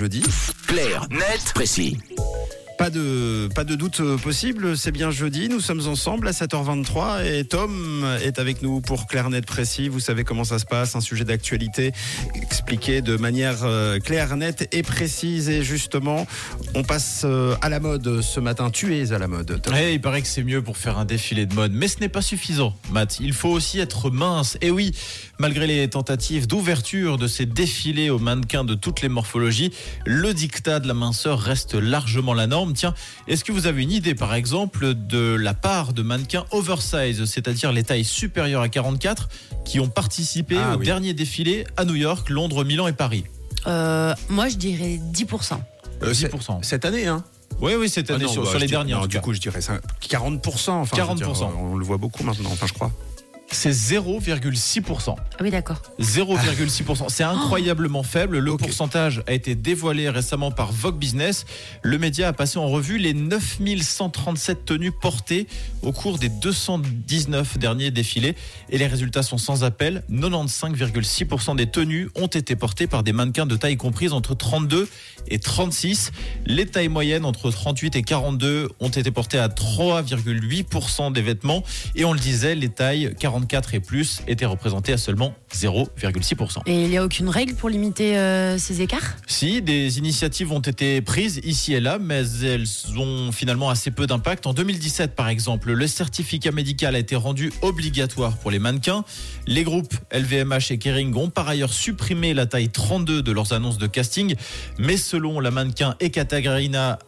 jeudi. Clair, net, précis. Pas de, pas de doute euh, possible, c'est bien jeudi, nous sommes ensemble à 7h23 et Tom est avec nous pour clair, net, précis. Vous savez comment ça se passe, un sujet d'actualité expliqué de manière euh, claire, nette et précise. Et justement, on passe euh, à la mode ce matin. Tu es à la mode, Tom. Ouais, il paraît que c'est mieux pour faire un défilé de mode, mais ce n'est pas suffisant, Matt. Il faut aussi être mince. Et oui, malgré les tentatives d'ouverture de ces défilés aux mannequins de toutes les morphologies, le dictat de la minceur reste largement la norme. Tiens, est-ce que vous avez une idée, par exemple, de la part de mannequins oversize, c'est-à-dire les tailles supérieures à 44, qui ont participé Ah au oui. dernier défilé à New York, Londres, Milan et Paris? Euh, moi, je dirais 10%. Euh, c'est- 10%. Cette année, hein? Oui, oui, cette Ah année, non, sur, bah, sur les non, tout du coup, je dirais ça. 40%. Enfin, je veux dire, 40%. on le voit beaucoup maintenant, enfin, je crois. C'est 0,6%. Ah oui, d'accord. 0,6%. C'est incroyablement faible. Le Ok. pourcentage a été dévoilé récemment par Vogue Business. Le média a passé en revue les 9137 tenues portées au cours des 219 derniers défilés. Et les résultats sont sans appel. 95,6% des tenues ont été portées par des mannequins de taille comprise entre 32 et 36. Les tailles moyennes entre 38 et 42 ont été portées à 3,8% des vêtements. Et on le disait, les tailles 44 et plus étaient représentées à seulement 0,6%. Et il n'y a aucune règle pour limiter euh, ces écarts? Si, des initiatives ont été prises ici et là, mais elles ont finalement assez peu d'impact. En 2017, par exemple, le certificat médical a été rendu obligatoire pour les mannequins. Les groupes LVMH et Kering ont par ailleurs supprimé la taille 32 de leurs annonces de casting, mais selon la mannequin Ekaterina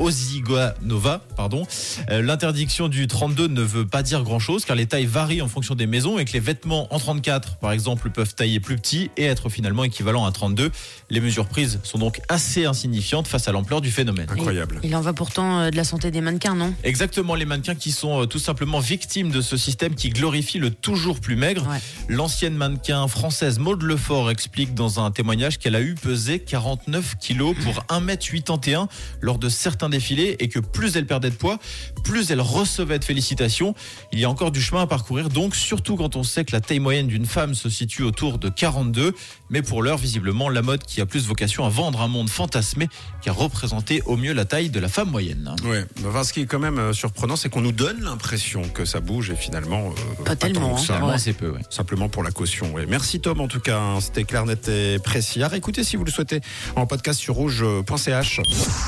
Oziganova, pardon. Euh, L'interdiction du 32 ne veut pas dire grand-chose car les tailles varient en fonction des maisons et que les vêtements en 34, par exemple, peuvent tailler plus petit et être finalement équivalents à 32. Les mesures prises sont donc assez insignifiantes face à l'ampleur du phénomène. Incroyable. Il en va pourtant euh, de la santé des mannequins, non? Exactement, les mannequins qui sont euh, tout simplement victimes de ce système qui glorifie le toujours plus maigre. Ouais. L'ancienne mannequin française Maude Lefort explique dans un témoignage qu'elle a eu pesé 49 kilos pour 1m81 lors de certains défilés et que plus elle perdait de poids, plus elle recevait de félicitations. Il y a encore du chemin à parcourir donc, surtout quand on sait que la taille moyenne d'une femme se situe autour de 42. Mais pour l'heure, visiblement, la mode qui a plus vocation à vendre un monde fantasmé qu'à représenter au mieux la taille de la femme moyenne. Ouais. Enfin, ce qui est quand même euh, surprenant, c'est qu'on nous donne l'impression que ça bouge et finalement. euh, Pas tellement, tant que hein. Ouais. peu, ouais. Simplement pour la caution. ouais. Merci Tom en tout cas, hein. c'était clair, net et précis. À réécouter si vous le souhaitez en podcast sur rouge.ch.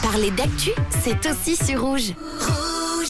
Parler d'actu, c'est aussi sur rouge.